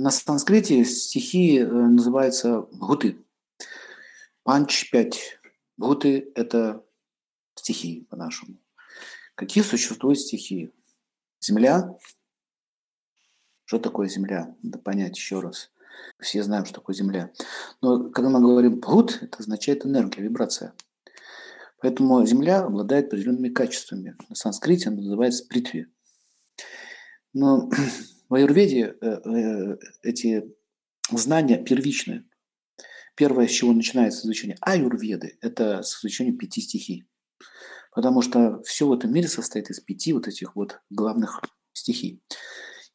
на санскрите стихии э, называются бхуты. Панч 5. Бхуты – это стихии по-нашему. Какие существуют стихии? Земля. Что такое земля? Надо понять еще раз. Все знаем, что такое земля. Но когда мы говорим бхут, это означает энергия, вибрация. Поэтому земля обладает определенными качествами. На санскрите она называется притхви. Но в аюрведе э, э, эти знания первичные. Первое, с чего начинается изучение аюрведы, это с изучения пяти стихий. Потому что все в этом мире состоит из пяти вот этих вот главных стихий.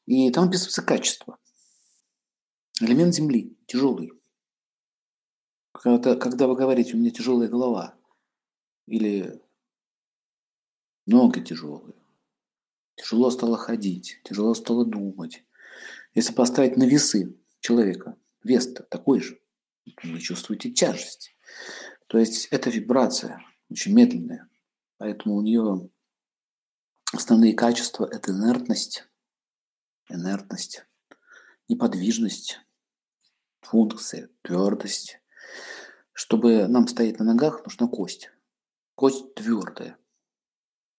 И там описывается качество. Элемент земли тяжелый. Когда, когда вы говорите, у меня тяжелая голова, или ноги тяжелые, тяжело стало ходить, тяжело стало думать. Если поставить на весы человека, вес такой же, вы чувствуете тяжесть. То есть это вибрация, очень медленная. Поэтому у нее основные качества – это инертность, инертность, неподвижность, функция, твердость. Чтобы нам стоять на ногах, нужна кость. Кость твердая,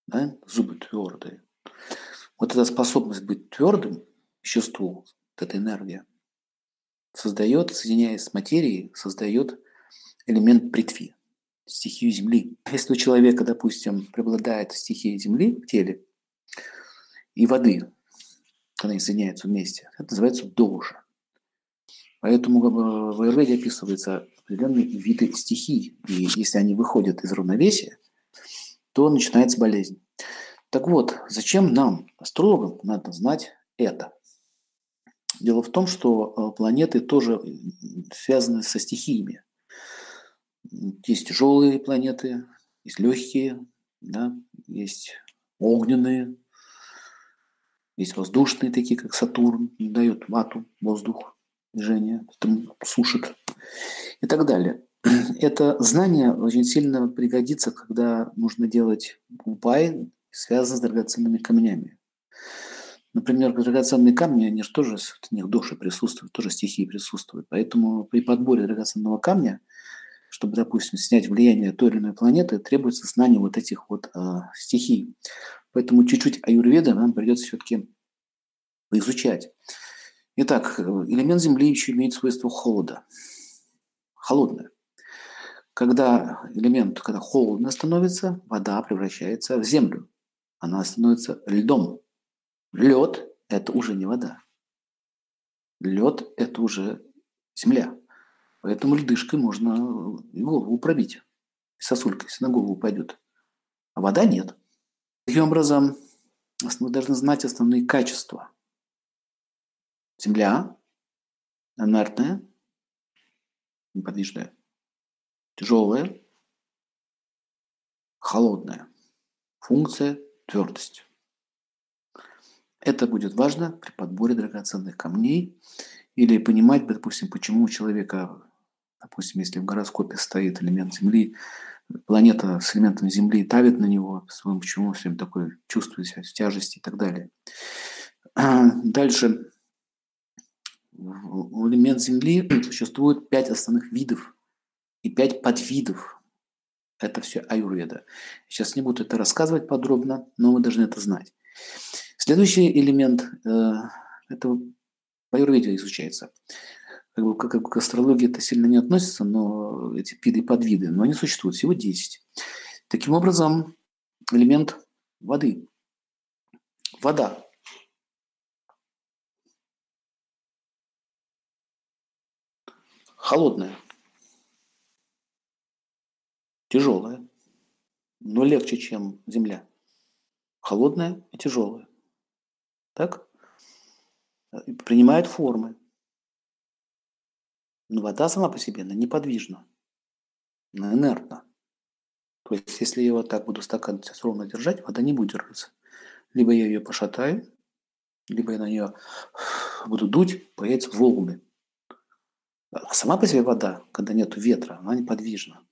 да? зубы твердые. Вот эта способность быть твердым веществу, вот эта энергия – создает, соединяясь с материей, создает элемент притви, стихию Земли. Если у человека, допустим, преобладает стихия Земли в теле и воды, когда они соединяются вместе, это называется дожа. Поэтому в Аюрведе описываются определенные виды стихий. И если они выходят из равновесия, то начинается болезнь. Так вот, зачем нам, астрологам, надо знать это? Дело в том, что э, планеты тоже связаны со стихиями. Есть тяжелые планеты, есть легкие, да, есть огненные, есть воздушные, такие как Сатурн, дает вату, воздух, движение, там сушит и так далее. Это знание очень сильно пригодится, когда нужно делать упай, связанный с драгоценными камнями. Например, драгоценные камни, они же тоже, в них души присутствуют, тоже стихии присутствуют. Поэтому при подборе драгоценного камня, чтобы, допустим, снять влияние той или иной планеты, требуется знание вот этих вот э, стихий. Поэтому чуть-чуть аюрведа нам придется все-таки поизучать. Итак, элемент Земли еще имеет свойство холода. Холодное. Когда элемент, когда холодно становится, вода превращается в землю. Она становится льдом. Лед – это уже не вода. Лед – это уже земля. Поэтому льдышкой можно голову пробить. Сосулькой, если на голову упадет. А вода нет. Таким образом, мы должны знать основные качества. Земля инертная, неподвижная, тяжелая, холодная. Функция – твердость. Это будет важно при подборе драгоценных камней или понимать, допустим, почему у человека, допустим, если в гороскопе стоит элемент Земли, планета с элементом Земли давит на него, почему все время такое чувствует себя в тяжести и так далее. Дальше. У элемент Земли существует пять основных видов и пять подвидов. Это все аюрведа. Сейчас не буду это рассказывать подробно, но вы должны это знать. Следующий элемент э, – это по юрведе изучается. Как бы, как, как к астрологии это сильно не относится, но эти виды и подвиды, но они существуют, всего 10. Таким образом, элемент воды. Вода. Холодная. Тяжелая. Но легче, чем земля. Холодная и тяжелая так? Принимает формы. Но вода сама по себе, она неподвижна, она инертна. То есть, если я вот так буду стакан сейчас ровно держать, вода не будет держаться. Либо я ее пошатаю, либо я на нее буду дуть, появятся волны. А сама по себе вода, когда нет ветра, она неподвижна.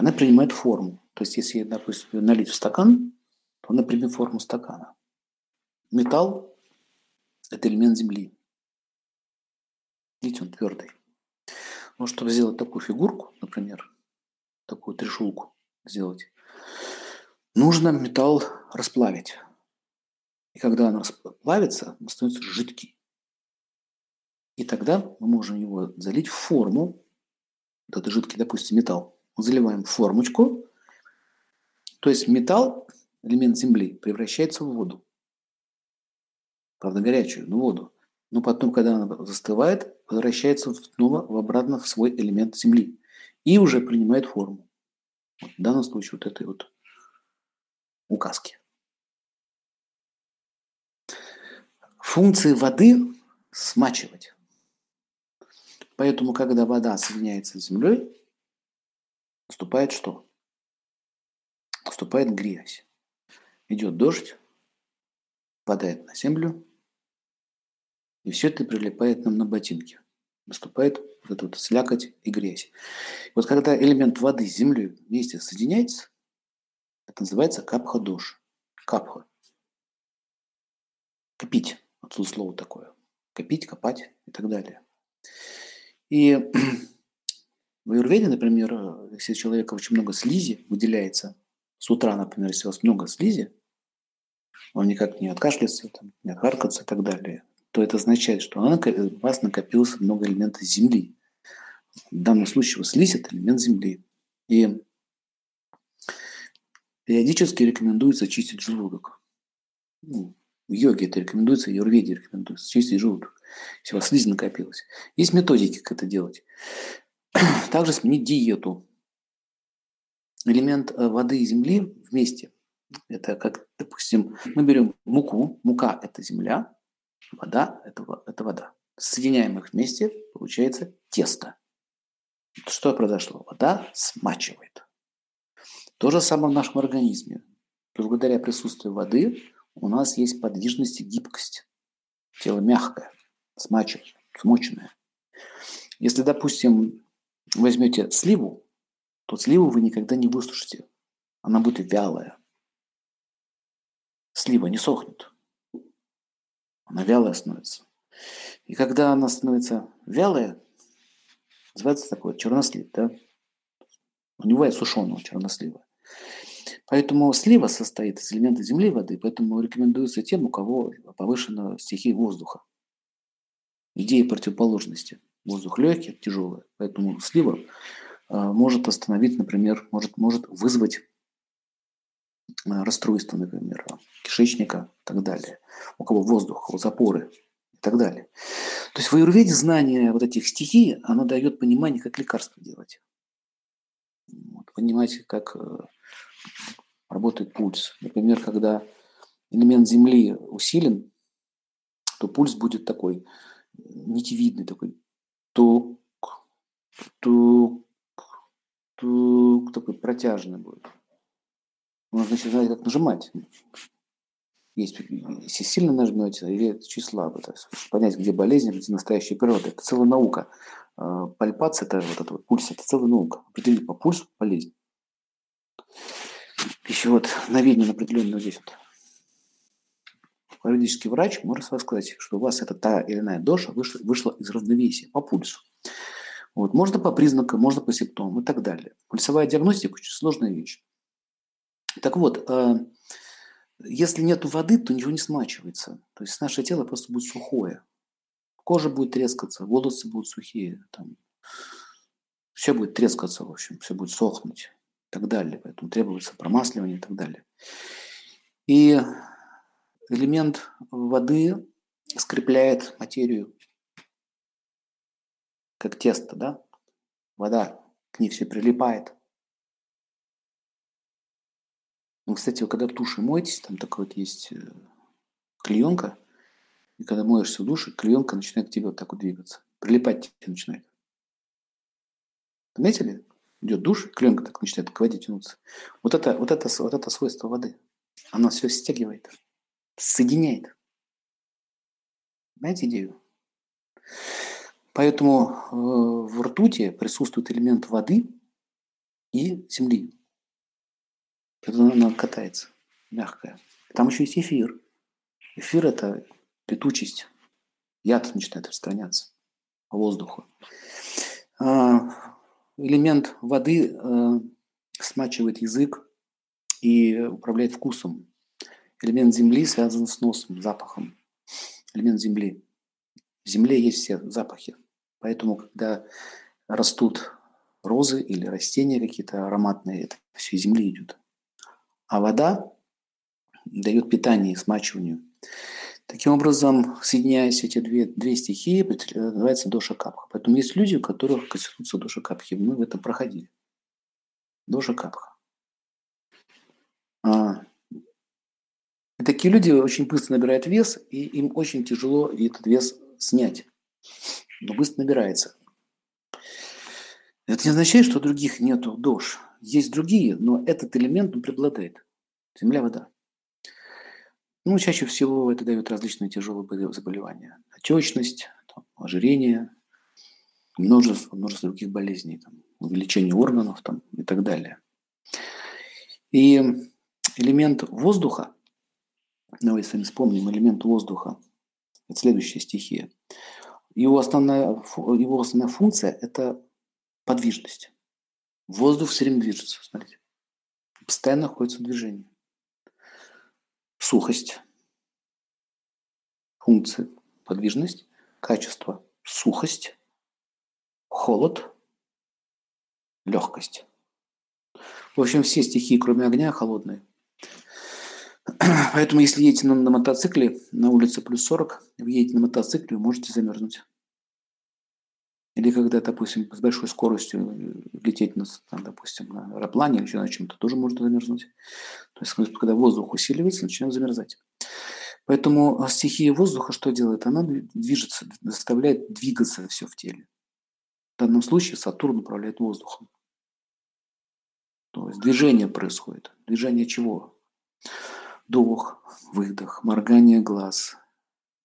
Она принимает форму. То есть, если, допустим, налить в стакан, то она примет форму стакана. Металл – это элемент Земли. Видите, он твердый. Но чтобы сделать такую фигурку, например, такую трешулку сделать, нужно металл расплавить. И когда он расплавится, он становится жидкий. И тогда мы можем его залить в форму, вот этот жидкий, допустим, металл. Заливаем формочку, то есть металл, элемент Земли, превращается в воду. Правда, горячую, но воду. Но потом, когда она застывает, возвращается снова обратно в свой элемент Земли. И уже принимает форму. Вот в данном случае вот этой вот указки. Функции воды смачивать. Поэтому, когда вода соединяется с землей, наступает что? Наступает грязь. Идет дождь, падает на землю, и все это прилипает нам на ботинки. Наступает вот эта вот слякоть и грязь. И вот когда элемент воды с землей вместе соединяется, это называется капха-дош. Капха. Копить. Отсюда слово такое. Копить, копать и так далее. И в Аюрведе, например, если у человека очень много слизи выделяется, с утра, например, если у вас много слизи, он никак не откашляется, там, не отхаркаться и так далее, то это означает, что у вас накопилось много элементов Земли. В данном случае у вас слизь – это элемент Земли. И периодически рекомендуется чистить желудок. Ну, в йоге это рекомендуется, в юрведе рекомендуется чистить желудок, если у вас слизь накопилась. Есть методики, как это делать. Также сменить диету. Элемент э, воды и земли вместе. Это как, допустим, мы берем муку. Мука – это земля, вода – это, это вода. Соединяем их вместе, получается тесто. Что произошло? Вода смачивает. То же самое в нашем организме. Благодаря присутствию воды у нас есть подвижность и гибкость. Тело мягкое, смачивое, смоченное. Если, допустим, возьмете сливу, то сливу вы никогда не высушите. Она будет вялая. Слива не сохнет. Она вялая становится. И когда она становится вялая, называется такое чернослив, да? У него есть сушеного чернослива. Поэтому слива состоит из элементов земли и воды, поэтому рекомендуется тем, у кого повышена стихия воздуха. Идея противоположности. Воздух легкий, тяжелый. Поэтому слива э, может остановить, например, может, может вызвать э, расстройство, например, кишечника и так далее. У кого воздух, у запоры и так далее. То есть в аюрведе знание вот этих стихий, оно дает понимание, как лекарство делать. Вот, понимаете, как э, работает пульс. Например, когда элемент Земли усилен, то пульс будет такой нитевидный, такой тук, тук, тук, такой протяжный будет. Нужно значит, знать, как нажимать. Есть, если сильно нажмете, или чуть слабо. То есть понять, где болезнь, где настоящая природа. Это целая наука. А, пальпация, это вот это вот пульс, это целая наука. Определить по пульсу болезнь еще вот наведение на определенную здесь вот. Юридический врач может сказать, что у вас это та или иная доша вышла, вышла из равновесия по пульсу. Вот. Можно по признакам, можно по симптомам и так далее. Пульсовая диагностика очень сложная вещь. Так вот, э, если нет воды, то ничего не смачивается. То есть наше тело просто будет сухое. Кожа будет трескаться, волосы будут сухие. Там, все будет трескаться, в общем, все будет сохнуть и так далее. Поэтому требуется промасливание и так далее. И элемент воды скрепляет материю, как тесто, да? Вода к ней все прилипает. Ну, кстати, вы когда в душе моетесь, там такой вот есть э, клеенка, и когда моешься в душе, клеенка начинает к тебе вот так вот двигаться. Прилипать тебе начинает. Заметили? идет душ, клеенка так начинает к воде тянуться. Вот это, вот это, вот это свойство воды. Она все стягивает, соединяет. Знаете идею? Поэтому э, в ртути присутствует элемент воды и земли. Когда она катается, мягкая. Там еще есть эфир. Эфир – это летучесть. Яд начинает распространяться. воздуху. А, элемент воды э, смачивает язык и управляет вкусом. Элемент земли связан с носом, запахом. Элемент земли. В земле есть все запахи. Поэтому, когда растут розы или растения какие-то ароматные, это все из земли идет. А вода дает питание и смачиванию. Таким образом, соединяясь эти две, две стихии, называется доша капха. Поэтому есть люди, у которых конституция доша капхи. Мы в этом проходили. Доша капха. А, и такие люди очень быстро набирают вес, и им очень тяжело этот вес снять. Но быстро набирается. Это не означает, что других нету дож. Есть другие, но этот элемент он преобладает. Земля, вода. Ну, чаще всего это дает различные тяжелые заболевания. Отечность, ожирение, множество, множество других болезней, там, увеличение органов там, и так далее. И элемент воздуха, давайте с вами вспомним элемент воздуха, это следующая стихия. Его основная, его основная функция – это подвижность. Воздух все время движется, смотрите. Постоянно находится в движении сухость, функции, подвижность, качество, сухость, холод, легкость. В общем, все стихии, кроме огня, холодные. Поэтому, если едете на, на мотоцикле, на улице плюс 40, вы едете на мотоцикле, вы можете замерзнуть. Или когда, допустим, с большой скоростью лететь, на, там, допустим, на аэроплане или еще на чем-то, тоже можно замерзнуть. То есть, когда воздух усиливается, начинает замерзать. Поэтому стихия воздуха что делает? Она движется, заставляет двигаться все в теле. В данном случае Сатурн управляет воздухом. То есть движение происходит. Движение чего? Вдох, выдох, моргание глаз,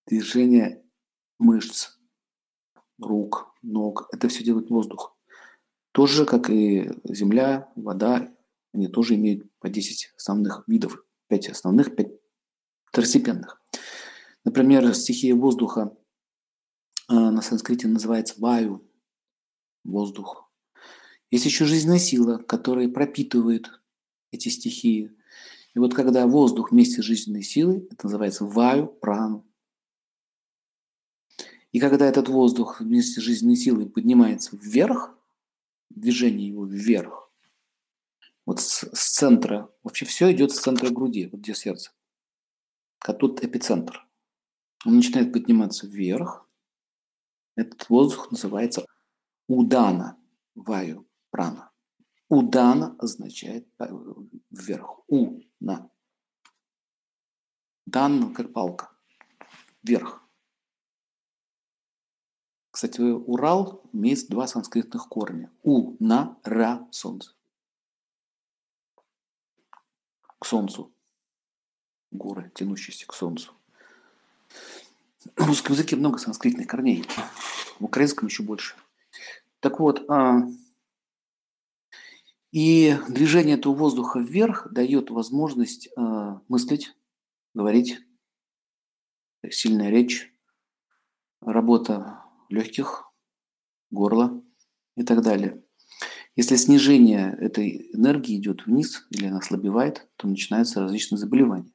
движение мышц, рук, ног. Это все делает воздух. Тоже, как и земля, вода, они тоже имеют по 10 основных видов. 5 основных, 5 второстепенных. Например, стихия воздуха э, на санскрите называется ваю, воздух. Есть еще жизненная сила, которая пропитывает эти стихии. И вот когда воздух вместе с жизненной силой, это называется ваю, прану. И когда этот воздух вместе с жизненной силой поднимается вверх, движение его вверх, вот с, с центра, вообще все идет с центра груди, вот где сердце. А тут эпицентр. Он начинает подниматься вверх. Этот воздух называется удана, ваю, прана. Удана означает вверх. У, на. Дан, как палка. Вверх. Кстати, Урал имеет два санскритных корня. У, на, ра, солнце. К солнцу. Горы, тянущиеся к солнцу. В русском языке много санскритных корней. В украинском еще больше. Так вот, а, и движение этого воздуха вверх дает возможность а, мыслить, говорить, сильная речь, работа легких, горла и так далее. Если снижение этой энергии идет вниз или она ослабевает, то начинаются различные заболевания.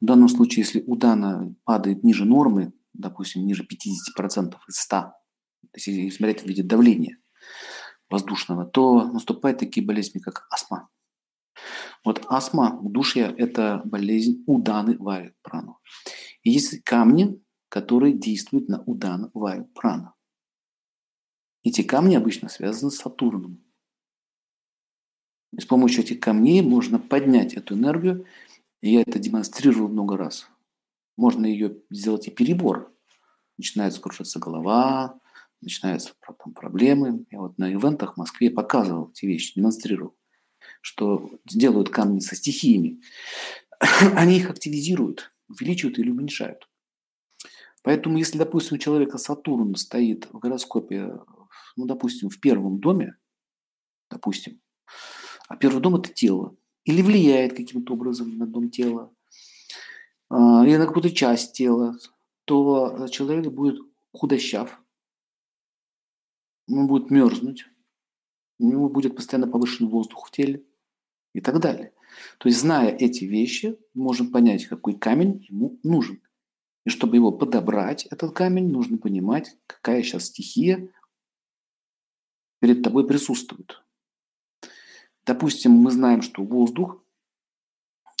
В данном случае, если у Дана падает ниже нормы, допустим, ниже 50% из 100, если смотреть в виде давления воздушного, то наступают такие болезни, как астма. Вот астма, удушье – это болезнь уданы ваю прану. И есть камни, которые действуют на удан ваю прана. Эти камни обычно связаны с Сатурном. И с помощью этих камней можно поднять эту энергию. И я это демонстрировал много раз. Можно ее сделать и перебор. Начинает крушиться голова, начинаются там, проблемы. Я вот на ивентах в Москве показывал эти вещи, демонстрировал, что делают камни со стихиями. Они их активизируют, увеличивают или уменьшают. Поэтому, если, допустим, у человека Сатурн стоит в гороскопе, ну, допустим, в первом доме, допустим, а первый дом – это тело, или влияет каким-то образом на дом тела, а, или на какую-то часть тела, то человек будет худощав, он будет мерзнуть, у него будет постоянно повышенный воздух в теле и так далее. То есть, зная эти вещи, можем понять, какой камень ему нужен. И чтобы его подобрать, этот камень, нужно понимать, какая сейчас стихия перед тобой присутствует. Допустим, мы знаем, что воздух,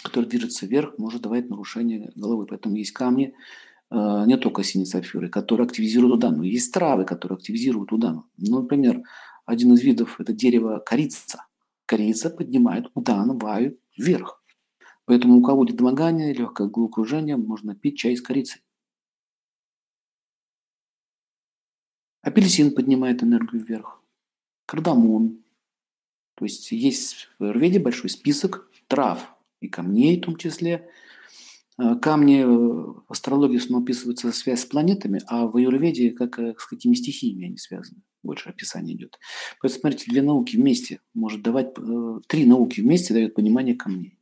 который движется вверх, может давать нарушение головы. Поэтому есть камни, не только синие сапфиры, которые активизируют удану. Есть травы, которые активизируют удану. Ну, например, один из видов – это дерево корица. Корица поднимает удан, ваю вверх. Поэтому у кого недомогание, легкое головокружение, можно пить чай с корицей. Апельсин поднимает энергию вверх. Кардамон. То есть есть в Аюрведе большой список трав и камней в том числе. А, камни э, в астрологии снова описываются связь с планетами, а в Аюрведе как э, с какими стихиями они связаны. Больше описание идет. Поэтому, смотрите, две науки вместе может давать, э, три науки вместе дают понимание камней.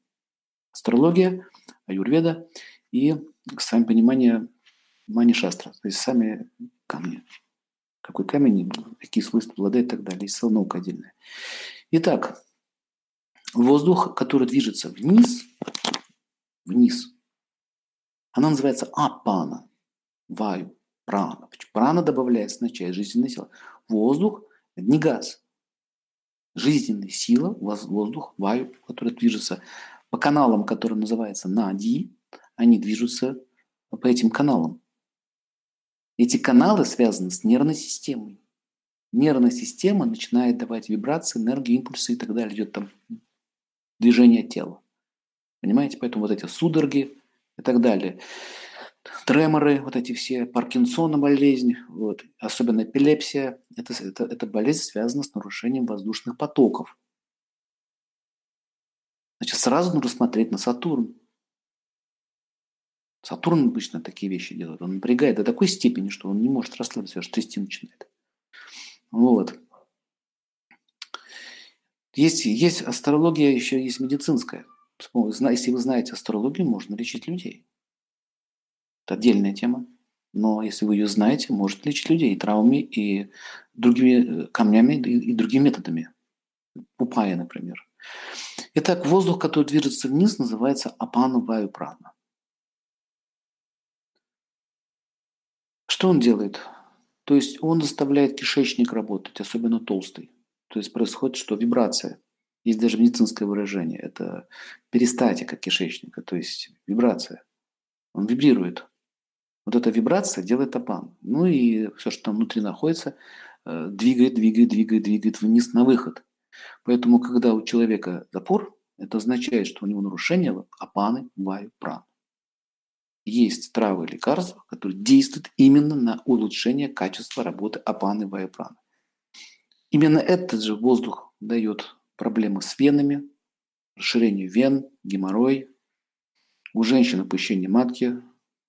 Астрология, аюрведа и, сами понимание мани-шастра, то есть сами камни. Какой камень, какие свойства обладает и так далее. Есть целая наука отдельная. Итак, воздух, который движется вниз, вниз, она называется апана, ваю, прана. Прана добавляется на часть жизненной силы. Воздух – не газ. Жизненная сила, воздух, ваю, который движется по каналам, которые называются нади, они движутся по этим каналам. Эти каналы связаны с нервной системой. Нервная система начинает давать вибрации, энергию, импульсы и так далее. Идет там движение тела. Понимаете? Поэтому вот эти судороги и так далее. Треморы, вот эти все, Паркинсона болезнь, вот, особенно эпилепсия, это, это, это болезнь связана с нарушением воздушных потоков. Значит, сразу нужно смотреть на Сатурн. Сатурн обычно такие вещи делает. Он напрягает до такой степени, что он не может расслабиться, аж трясти начинает. Вот. Есть, есть астрология, еще есть медицинская. Если вы знаете астрологию, можно лечить людей. Это отдельная тема. Но если вы ее знаете, может лечить людей и травмами, и другими э, камнями, и, другими методами. Пупая, например. Итак, воздух, который движется вниз, называется апана ваю прана. Что он делает? То есть он заставляет кишечник работать, особенно толстый. То есть происходит что? Вибрация. Есть даже медицинское выражение. Это перистатика кишечника, то есть вибрация. Он вибрирует. Вот эта вибрация делает апан. Ну и все, что там внутри находится, э, двигает, двигает, двигает, двигает вниз на выход. Поэтому, когда у человека запор, это означает, что у него нарушение апаны, ваю, пран. Есть травы и лекарства, которые действуют именно на улучшение качества работы апаны, ваю. Именно этот же воздух дает проблемы с венами, расширение вен, геморрой, у женщин опущение матки,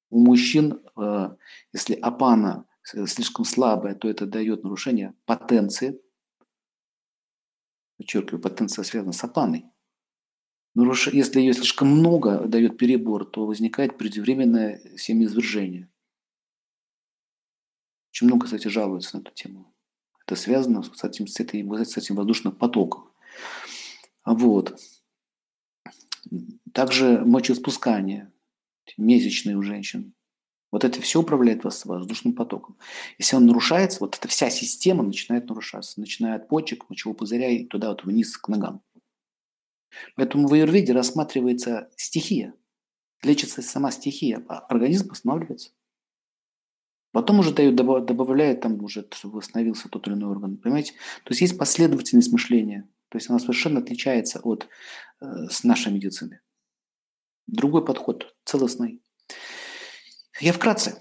у мужчин, э, если апана слишком слабая, то это дает нарушение потенции, подчеркиваю, потенция связана с апаной. Наруш... Если ее слишком много, дает перебор, то возникает преждевременное семяизвержение. Очень много, кстати, жалуются на эту тему. Это связано с этим, с этим воздушным потоком. Вот. Также мочеиспускание месячные у женщин. Вот это все управляет вас воздушным потоком. Если он нарушается, вот эта вся система начинает нарушаться, начиная от почек, мочевого пузыря и туда вот вниз к ногам. Поэтому в аюрведе рассматривается стихия, лечится сама стихия, а организм восстанавливается. Потом уже дают, добавляют там уже, чтобы восстановился тот или иной орган. Понимаете? То есть есть последовательность мышления. То есть она совершенно отличается от э, с нашей медицины. Другой подход, целостный. Я вкратце,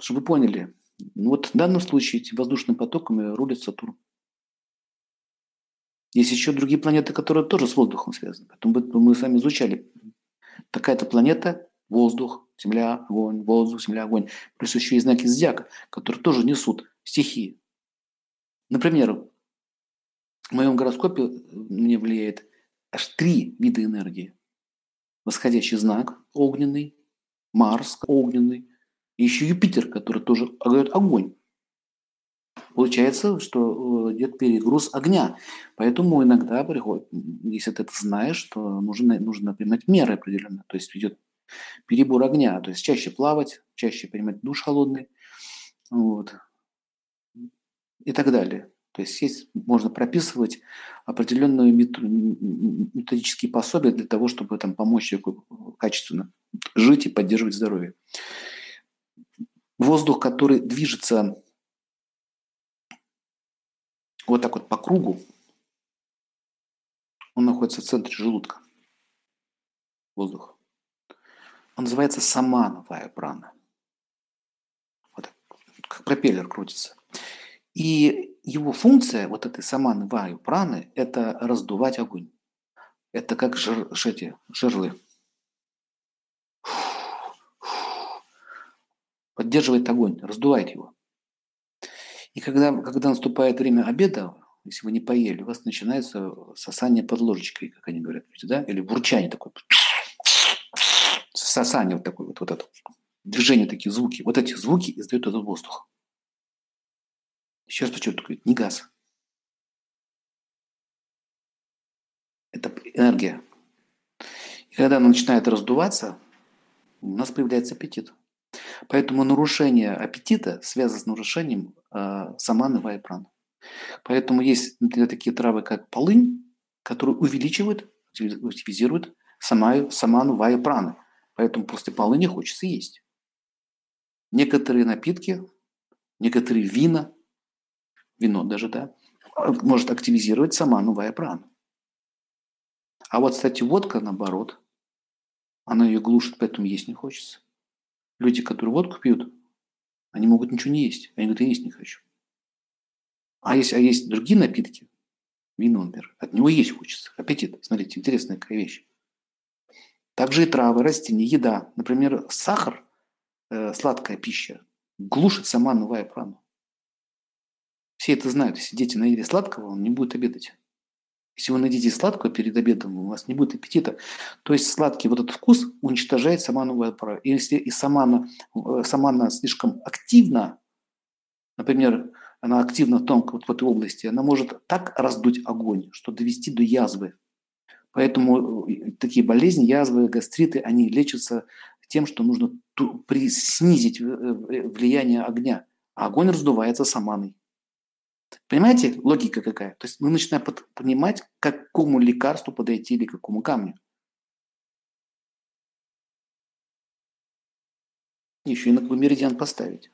чтобы вы поняли. Ну вот в данном случае воздушным потоками рулит Сатурн. Есть еще другие планеты, которые тоже с воздухом связаны. Поэтому мы с вами изучали. Такая-то планета, воздух, земля, огонь, воздух, земля, огонь. Плюс еще и знаки зодиака, которые тоже несут стихии. Например, в моем гороскопе мне влияет аж три вида энергии. Восходящий знак огненный, Марс огненный, и еще Юпитер, который тоже говорит огонь. получается, что э, идет перегруз огня. Поэтому иногда приходит, если ты это знаешь, то нужно, нужно принимать меры определенные. То есть идет перебор огня, то есть чаще плавать, чаще принимать душ холодный, вот, и так далее. То есть есть, можно прописывать определенные методические пособия для того, чтобы там, помочь человеку качественно жить и поддерживать здоровье. Воздух, который движется вот так вот по кругу, он находится в центре желудка. Воздух. Он называется самановая прана. Вот как пропеллер крутится. И его функция, вот этой саманы ваю праны, это раздувать огонь. Это как жир, эти жерлы. Поддерживает огонь, раздувает его. И когда, когда наступает время обеда, если вы не поели, у вас начинается сосание под ложечкой, как они говорят, да? или бурчание такое. Сосание вот такое вот, вот это. Движение, такие звуки. Вот эти звуки издают этот воздух. Еще раз подчеркиваю, не газ. Это энергия. И когда она начинает раздуваться, у нас появляется аппетит. Поэтому нарушение аппетита связано с нарушением э, саманы вайпраны. Поэтому есть например, такие травы, как полынь, которые увеличивают, активизируют самаю, саману вайпраны. Поэтому после полыни хочется есть. Некоторые напитки, некоторые вина, вино даже, да, может активизировать саману вайпрану. А вот, кстати, водка, наоборот, она ее глушит, поэтому есть не хочется. Люди, которые водку пьют, они могут ничего не есть. Они говорят, я есть не хочу. А есть, а есть другие напитки, вино, например, от него есть хочется. Аппетит. Смотрите, интересная какая вещь. Также и травы, растения, еда. Например, сахар, э, сладкая пища, глушит сама новая прану. Все это знают. Если дети наели сладкого, он не будет обедать. Если вы найдете сладкого перед обедом, у вас не будет аппетита. То есть сладкий вот этот вкус уничтожает самановую пора. И если и самана, э, самана слишком активна, например, она активна в, том, вот в этой области, она может так раздуть огонь, что довести до язвы. Поэтому э, такие болезни, язвы, гастриты, они лечатся тем, что нужно снизить э, влияние огня. А огонь раздувается саманой. Понимаете, логика какая? То есть мы начинаем понимать, к какому лекарству подойти или к какому камню. Еще и на какой меридиан поставить.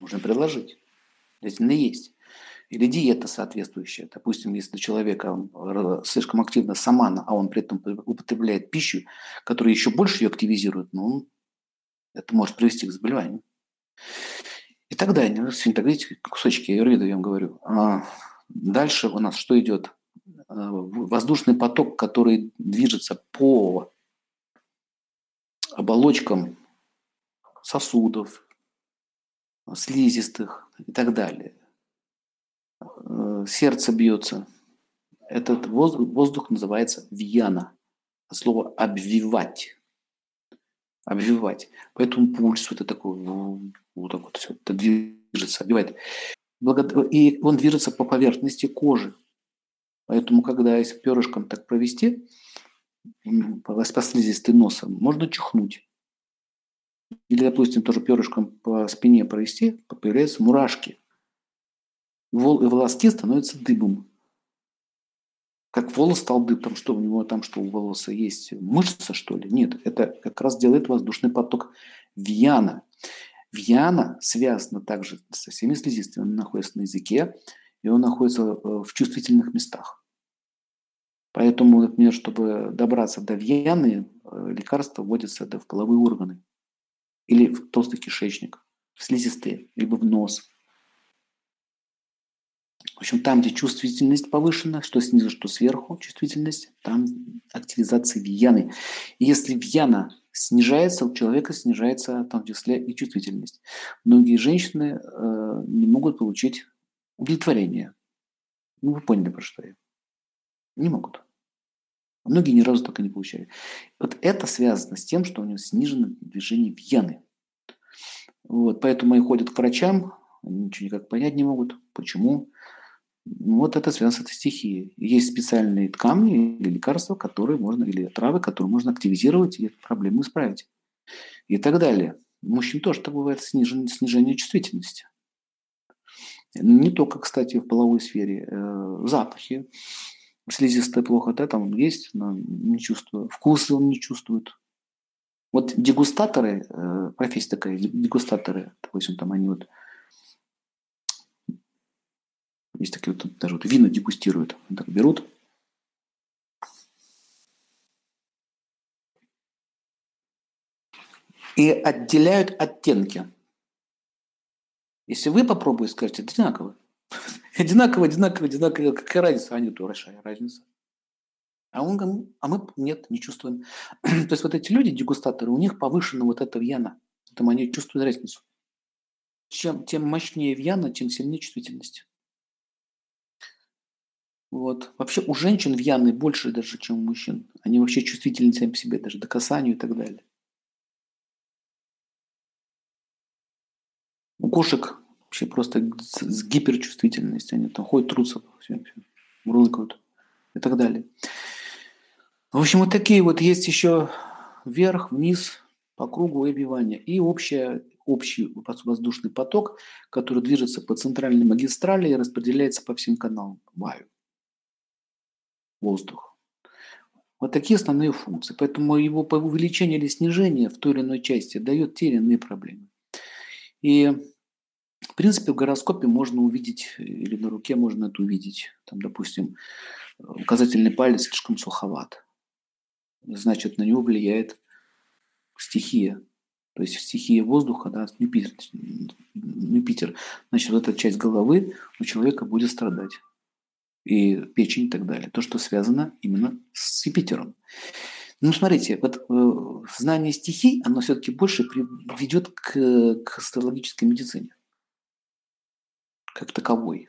Можно предложить. Действительно есть. Или диета соответствующая. Допустим, если человека слишком активно самана, а он при этом употребляет пищу, которая еще больше ее активизирует, ну, это может привести к заболеванию. И далее. Ну, так видите, кусочки аюрведы я вам говорю. А дальше у нас что идет? А, воздушный поток, который движется по оболочкам сосудов, слизистых и так далее. Э, сердце бьется. Этот воздух, воздух называется вьяна. Слово «обвивать» обвивать. Поэтому пульс вот это такой, вот так вот все это движется, обвивает. И он движется по поверхности кожи. Поэтому, когда если перышком так провести, по слизистой носа, можно чихнуть. Или, допустим, тоже перышком по спине провести, появляются мурашки. И волоски становятся дыбом как волос стал дыб, там что у него там, что у волоса есть мышца, что ли? Нет, это как раз делает воздушный поток Вьяна. Вьяна связана также со всеми слизистыми, он находится на языке, и он находится э, в чувствительных местах. Поэтому, например, чтобы добраться до Вьяны, э, лекарства вводятся в половые органы или в толстый кишечник, в слизистые, либо в нос – общем, там, где чувствительность повышена, что снизу, что сверху чувствительность, там активизация вьяны. И если вьяна снижается, у человека снижается в том числе и чувствительность. Многие женщины э, не могут получить удовлетворение. Ну, вы поняли, про что я. Не могут. Многие ни разу так и не получали. Вот это связано с тем, что у него снижено движение вьяны. Вот, поэтому они ходят к врачам, Они ничего никак понять не могут. Почему? Вот это связано с этой стихией. Есть специальные ткани или лекарства, которые можно, или травы, которые можно активизировать и проблему исправить. И так далее. У мужчин тоже так бывает снижение, снижение чувствительности. Не только, кстати, в половой сфере. Э, запахи. Слизистая плохо, да, там есть, но не чувствую. Вкусы он не чувствует. Вот дегустаторы, э, профессия такая, дегустаторы, допустим, там они вот есть такие вот даже вот вина дегустируют. Так берут. И отделяют оттенки. Если вы попробуете, скажете, одинаково. одинаково, одинаково, одинаково. Какая разница? А нет, большая разница. А он говорит, а мы нет, не чувствуем. То есть вот эти люди, дегустаторы, у них повышена вот эта вьяна. Поэтому они чувствуют разницу. Чем, тем мощнее вьяна, тем сильнее чувствительность. Вот. Вообще у женщин вьяны больше даже, чем у мужчин. Они вообще чувствительны сами по себе, даже до касанию и так далее. У кошек вообще просто с гиперчувствительностью. Они там ходят, трутся, все, все, мурлыкают и так далее. В общем, вот такие вот есть еще вверх, вниз, по кругу выбивания. И общая, общий воздушный поток, который движется по центральной магистрали и распределяется по всем каналам Ваю воздух. Вот такие основные функции. Поэтому его увеличение или снижение в той или иной части дает те или иные проблемы. И в принципе, в гороскопе можно увидеть, или на руке можно это увидеть. Там, допустим, указательный палец слишком суховат. Значит, на него влияет стихия. То есть стихия воздуха, да, Юпитер, Юпитер. Значит, вот эта часть головы у человека будет страдать и печень и так далее. То, что связано именно с Юпитером. Ну, смотрите, вот э, знание стихий, оно все-таки больше ведет к, к астрологической медицине, как таковой.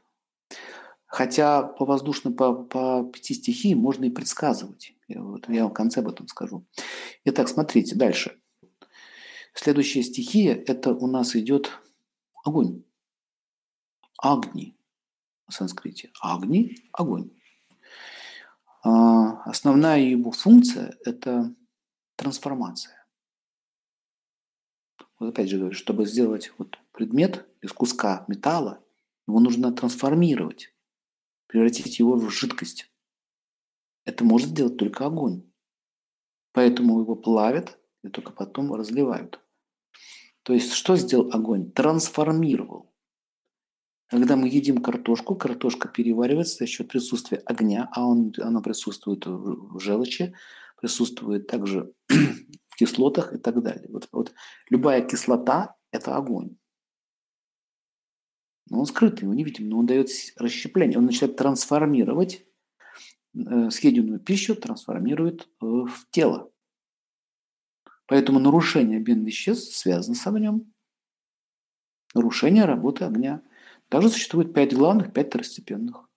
Хотя по воздушным, по, по пяти стихиям можно и предсказывать. Я, вот, я в конце об этом скажу. Итак, смотрите, дальше. Следующая стихия – это у нас идет огонь. Агни в санскрите. Агни – огонь. А, основная его функция – это трансформация. Вот опять же говорю, чтобы сделать вот предмет из куска металла, его нужно трансформировать, превратить его в жидкость. Это может сделать только огонь. Поэтому его плавят и только потом разливают. То есть что сделал огонь? Трансформировал. Когда мы едим картошку, картошка переваривается за счет присутствия огня, а он, она присутствует в желчи, присутствует также в кислотах и так далее. Вот, вот любая кислота – это огонь. Но он скрытый, его не видим, но он дает расщепление, он начинает трансформировать э, съеденную пищу, трансформирует э, в тело. Поэтому нарушение обмен веществ связано с огнем. Нарушение работы огня – также существует пять главных, пять второстепенных.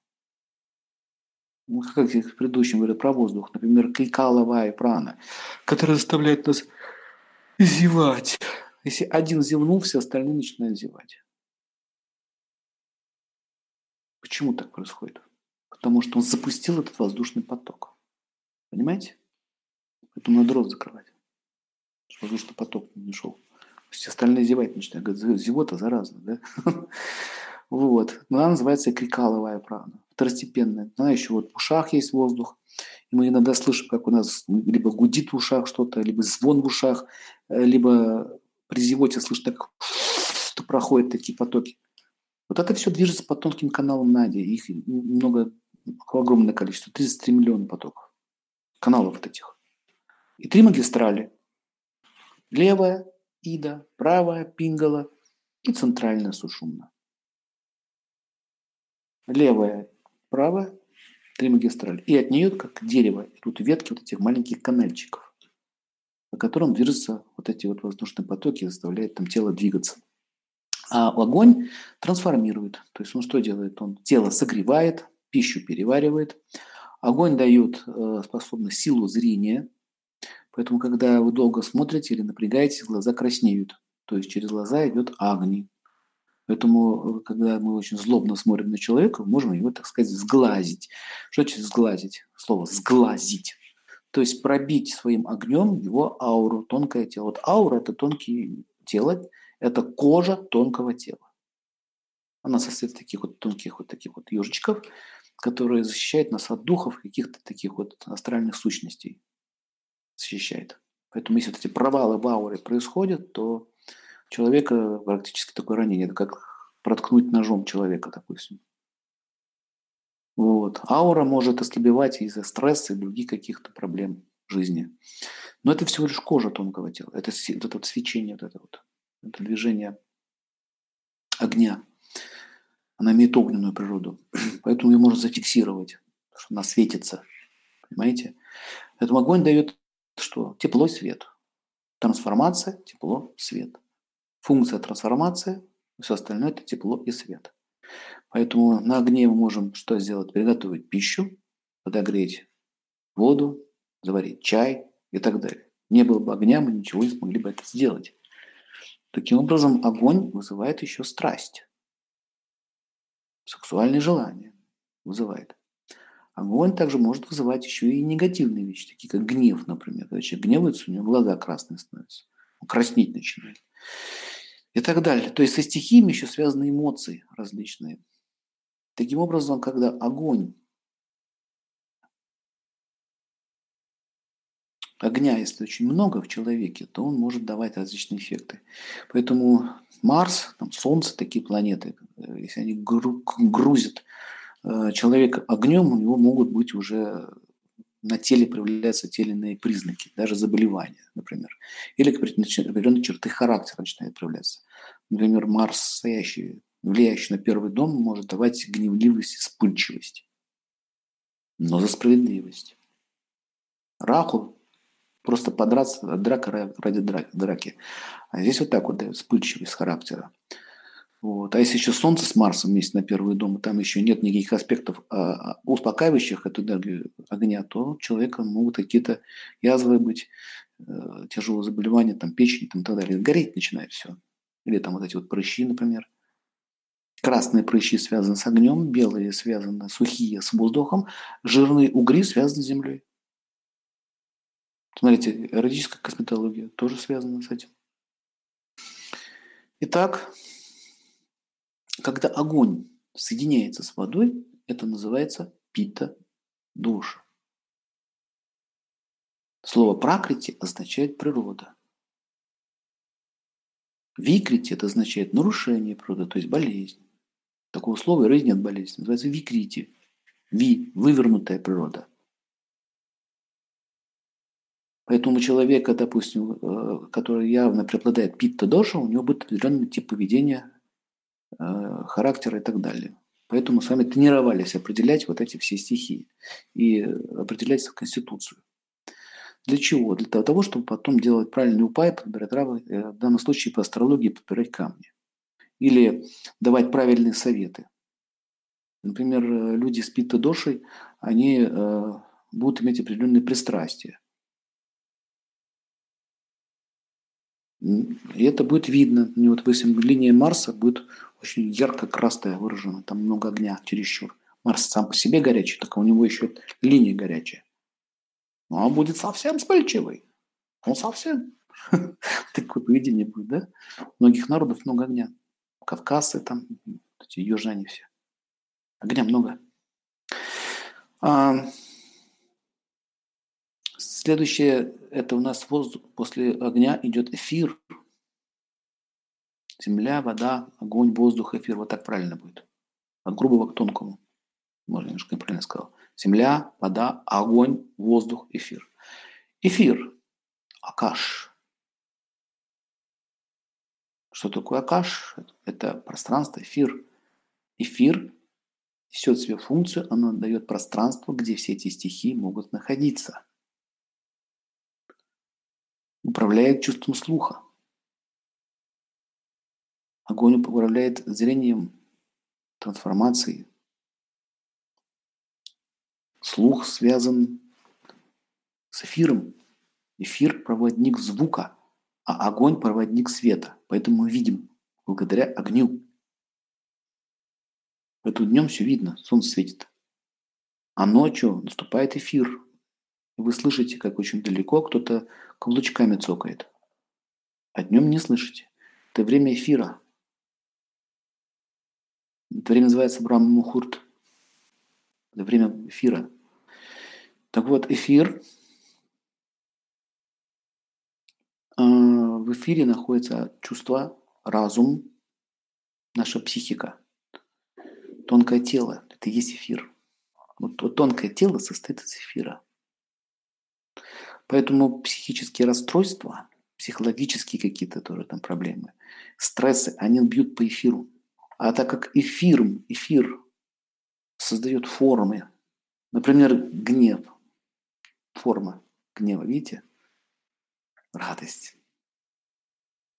Ну, как в предыдущем говорили про воздух, например, кликаловая прана, которая заставляет нас зевать. Если один зевнул, все остальные начинают зевать. Почему так происходит? Потому что он запустил этот воздушный поток. Понимаете? Поэтому надо рот закрывать. Чтобы воздушный поток не шел. Все остальные зевать начинают. Говорят, зевота заразна, да? Вот. Она называется крикаловая прана, второстепенная. Она еще вот в ушах есть воздух. И мы иногда слышим, как у нас либо гудит в ушах что-то, либо звон в ушах, э, либо при зевоте слышно, как что проходят такие потоки. Вот это все движется по тонким каналам Нади. Их много, огромное количество, 33 миллиона потоков. Каналов вот этих. И три магистрали. Левая, Ида, правая, Пингала и центральная Сушумна левая, правая, три магистрали. И от нее, как дерево, идут ветки вот этих маленьких канальчиков, по которым движутся вот эти вот воздушные потоки и заставляет там тело двигаться. А огонь трансформирует. То есть он что делает? Он тело согревает, пищу переваривает. Огонь дает э, способность силу зрения. Поэтому, когда вы долго смотрите или напрягаетесь, глаза краснеют. То есть через глаза идет огонь. Поэтому, когда мы очень злобно смотрим на человека, можем его, так сказать, сглазить. Что значит сглазить? Слово «сглазить». То есть пробить своим огнем его ауру, тонкое тело. Вот аура – это тонкое тело, это кожа тонкого тела. Она состоит из таких вот тонких вот таких вот ежичков, которые защищают нас от духов, каких-то таких вот астральных сущностей. Защищает. Поэтому если вот эти провалы в ауре происходят, то человека практически такое ранение. Это как проткнуть ножом человека, допустим. Вот. Аура может ослабевать из-за стресса и других каких-то проблем жизни. Но это всего лишь кожа тонкого тела. Это вот это вот свечение, вот это вот это движение огня. Она имеет огненную природу. Поэтому ее можно зафиксировать, что она светится. Понимаете? Поэтому огонь дает что? Тепло свет. Трансформация, тепло, свет. Функция трансформация, все остальное – это тепло и свет. Поэтому на огне мы можем что сделать? Приготовить пищу, подогреть воду, заварить чай и так далее. Не было бы огня, мы ничего не смогли бы это сделать. Таким образом, огонь вызывает еще страсть. Сексуальные желания вызывает. Огонь также может вызывать еще и негативные вещи, такие как гнев, например. Когда человек гневается, у него глаза красные становятся. Он краснеть начинает. И так далее. То есть со стихиями еще связаны эмоции различные. Таким образом, когда огонь, огня, если очень много в человеке, то он может давать различные эффекты. Поэтому Марс, там, Солнце, такие планеты, э, если они грузят э, человека огнем, у него могут быть уже на теле проявляются те или иные признаки, даже заболевания, например. Или определенные черты характера начинают проявляться. Например, Марс, стоящий, влияющий на первый дом, может давать гневливость и вспыльчивость. Но за справедливость. Раху просто подраться, драка ради драки. А здесь вот так вот дает вспыльчивость характера. Вот. А если еще Солнце с Марсом вместе на первый дом, там еще нет никаких аспектов а, а, успокаивающих эту энергию огня, то у человека могут какие-то язвы быть, э, тяжелые заболевания, там, печень там, и так далее. Гореть начинает все. Или там вот эти вот прыщи, например. Красные прыщи связаны с огнем, белые связаны, сухие с воздухом, жирные угри связаны с землей. Смотрите, эротическая косметология тоже связана с этим. Итак, когда огонь соединяется с водой, это называется пита душа. Слово пракрити означает природа. Викрити это означает нарушение природы, то есть болезнь. Такого слова и нет болезни. Называется викрити. Ви – вывернутая природа. Поэтому человека, допустим, э, который явно преобладает питта доша, у него будет определенный тип поведения характера и так далее. Поэтому с вами тренировались определять вот эти все стихии и определять конституцию. Для чего? Для того, чтобы потом делать правильный упай, подбирать травы, э, в данном случае по астрологии подбирать камни. Или давать правильные советы. Например, э, люди с пита-дошей, они будут иметь определенные пристрастия. И это будет видно. У него, допустим, линия Марса будет очень ярко-красная выражена. Там много огня чересчур. Марс сам по себе горячий, только у него еще линия горячая. Но он будет совсем вспыльчивый. Он совсем. Такое поведение будет, да? Многих народов много огня. Кавказцы там, эти южане все. Огня много. А, Следующее, это у нас воздух, после огня идет эфир. Земля, вода, огонь, воздух, эфир. Вот так правильно будет. От грубого к тонкому. Может, немножко неправильно сказал. Земля, вода, огонь, воздух, эфир. Эфир. Акаш. Что такое акаш? Это пространство, эфир. Эфир несет в себе функцию, оно дает пространство, где все эти стихии могут находиться управляет чувством слуха. Огонь управляет зрением, трансформацией. Слух связан с эфиром. Эфир – проводник звука, а огонь – проводник света. Поэтому мы видим благодаря огню. Это днем все видно, солнце светит. А ночью наступает эфир. И вы слышите, как очень далеко кто-то каблучками цокает. А днем не слышите. Это время эфира. Это время называется Брам Мухурт. Это время эфира. Так вот, эфир а, в эфире находятся чувства, разум, наша психика. Тонкое тело – это и есть эфир. Вот, вот тонкое тело состоит из эфира. Поэтому психические расстройства, психологические какие-то тоже там проблемы, стрессы, они бьют по эфиру. А так как эфир, эфир создает формы, например, гнев, форма гнева, видите? Радость.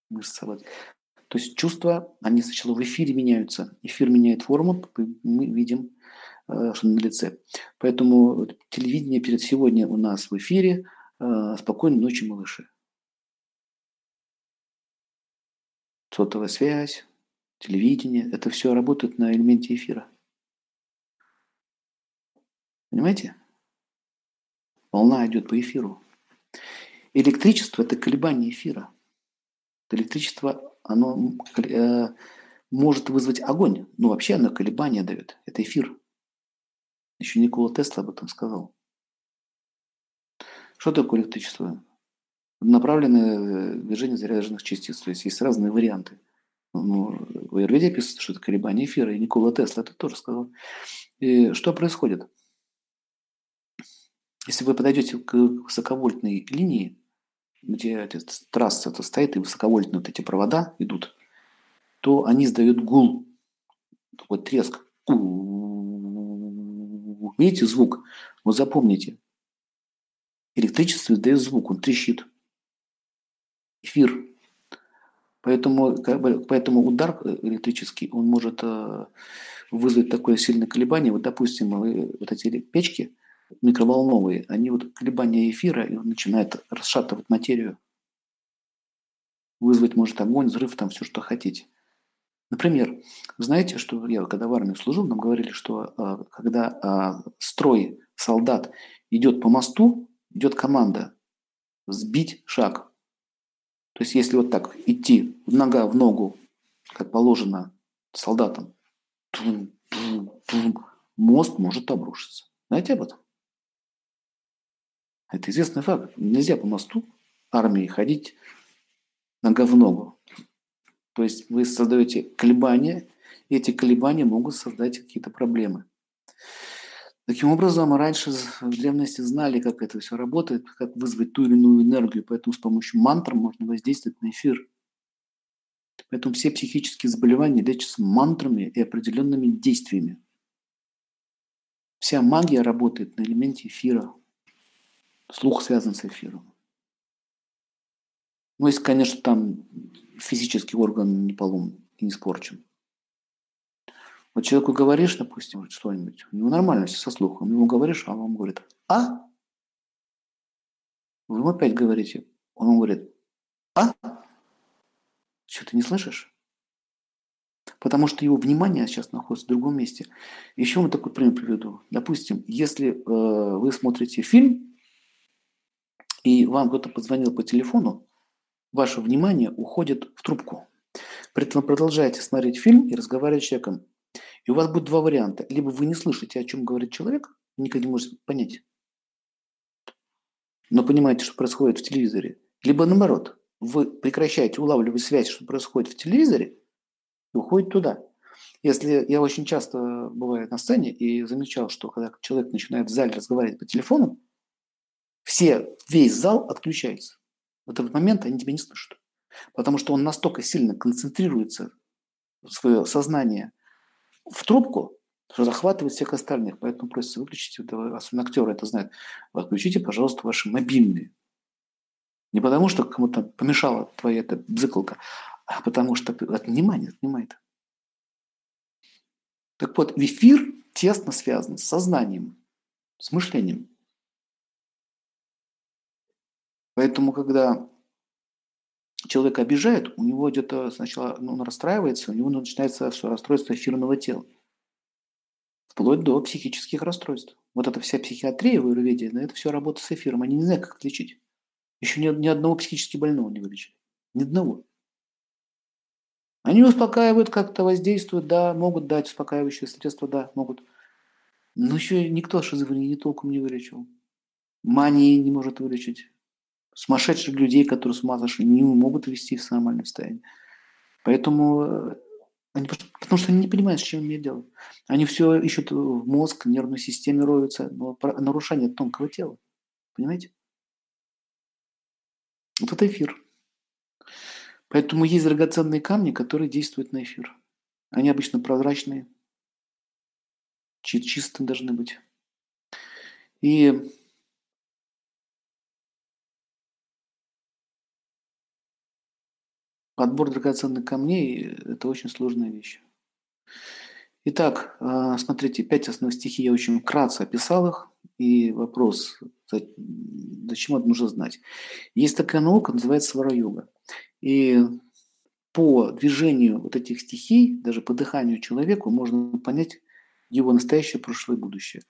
Мышца. То есть чувства, они сначала в эфире меняются. Эфир меняет форму, мы видим, э, что на лице. Поэтому телевидение перед сегодня у нас в эфире. Э, Спокойной ночи, малыши. Сотовая связь, телевидение. Это все работает на элементе эфира. Понимаете? Волна идет по эфиру. Электричество – это колебание эфира. Электричество оно э, может вызвать огонь. Ну, вообще оно колебания дает. Это эфир. Еще Никола Тесла об этом сказал. Что такое электричество? Направленное движение заряженных частиц. То есть есть разные варианты. Ну, в Айрведе пишется, что это колебание эфира, и Никола Тесла это тоже сказал. И что происходит? Если вы подойдете к высоковольтной линии, где трасса -то стоит и высоковольтные вот эти провода идут, то они издают гул, такой треск. Видите звук? Вот запомните. Электричество издает звук, он трещит. Эфир. Поэтому, поэтому удар электрический, он может э, вызвать такое сильное колебание. Вот, допустим, вот эти печки, микроволновые, они вот колебания эфира и начинают расшатывать материю. Вызвать может огонь, взрыв, там все, что хотите. Например, знаете, что я когда в армии служил, нам говорили, что а, когда а, строй солдат идет по мосту, идет команда сбить шаг. То есть если вот так идти нога в ногу, как положено солдатам, мост может обрушиться. Знаете об этом? Это известный факт. Нельзя по мосту армии ходить нога в ногу. То есть вы создаете колебания, и эти колебания могут создать какие-то проблемы. Таким образом, раньше в древности знали, как это все работает, как вызвать ту или иную энергию, поэтому с помощью мантр можно воздействовать на эфир. Поэтому все психические заболевания лечатся мантрами и определенными действиями. Вся магия работает на элементе эфира. Слух связан с эфиром. Ну, если, конечно, там физический орган не поломан и не испорчен. Вот человеку говоришь, допустим, что-нибудь, у него нормально все со слухом, ему говоришь, а он вам говорит «а?». Вы ему опять говорите, он вам говорит «а?». Что, ты не слышишь? Потому что его внимание сейчас находится в другом месте. Еще мы такой пример приведу. Допустим, если э, вы смотрите фильм, и вам кто-то позвонил по телефону, ваше внимание уходит в трубку. При этом вы продолжаете смотреть фильм и разговаривать с человеком. И у вас будет два варианта. Либо вы не слышите, о чем говорит человек, никогда не можете понять, но понимаете, что происходит в телевизоре. Либо наоборот, вы прекращаете улавливать связь, что происходит в телевизоре, и уходите туда. Если я очень часто бываю на сцене и замечал, что когда человек начинает в зале разговаривать по телефону, все, весь зал отключается. В этот момент они тебя не слышат. Потому что он настолько сильно концентрируется свое сознание в трубку, что захватывает всех остальных. Поэтому просится выключить, особенно актеры это знают, отключите, пожалуйста, ваши мобильные. Не потому, что кому-то помешала твоя эта бзыкалка, а потому что от внимания отнимает. Так вот, эфир тесно связан с сознанием, с мышлением. Поэтому, когда человек обижает, у него где-то сначала ну, он расстраивается, у него начинается все расстройство эфирного тела. Вплоть до психических расстройств. Вот эта вся психиатрия в аюрведе, это все работа с эфиром. Они не знают, как лечить. Еще ни, ни одного психически больного не вылечили. Ни одного. Они успокаивают, как-то воздействуют, да, могут дать успокаивающие средства, да, могут. Но еще никто шизофрении толком не вылечил. Мании не может вылечить. Сумасшедших людей, которые с ума сошли, не могут ввести в нормальное состояние. Поэтому э, они, потому что они не понимают, с чем иметь дело. Они все ищут в мозг, в нервной системе роются, но нарушение тонкого тела. Понимаете? Вот это эфир. Поэтому есть драгоценные камни, которые действуют на эфир. Они обычно прозрачные, чистые должны быть. И подбор драгоценных камней – это очень сложная вещь. Итак, а, смотрите, пять основных стихий я очень вкратце описал их. И вопрос, зачем это нужно знать? Есть такая наука, называется свара-йога. И по движению вот этих стихий, даже по дыханию человеку, можно понять его настоящее, прошлое и будущее.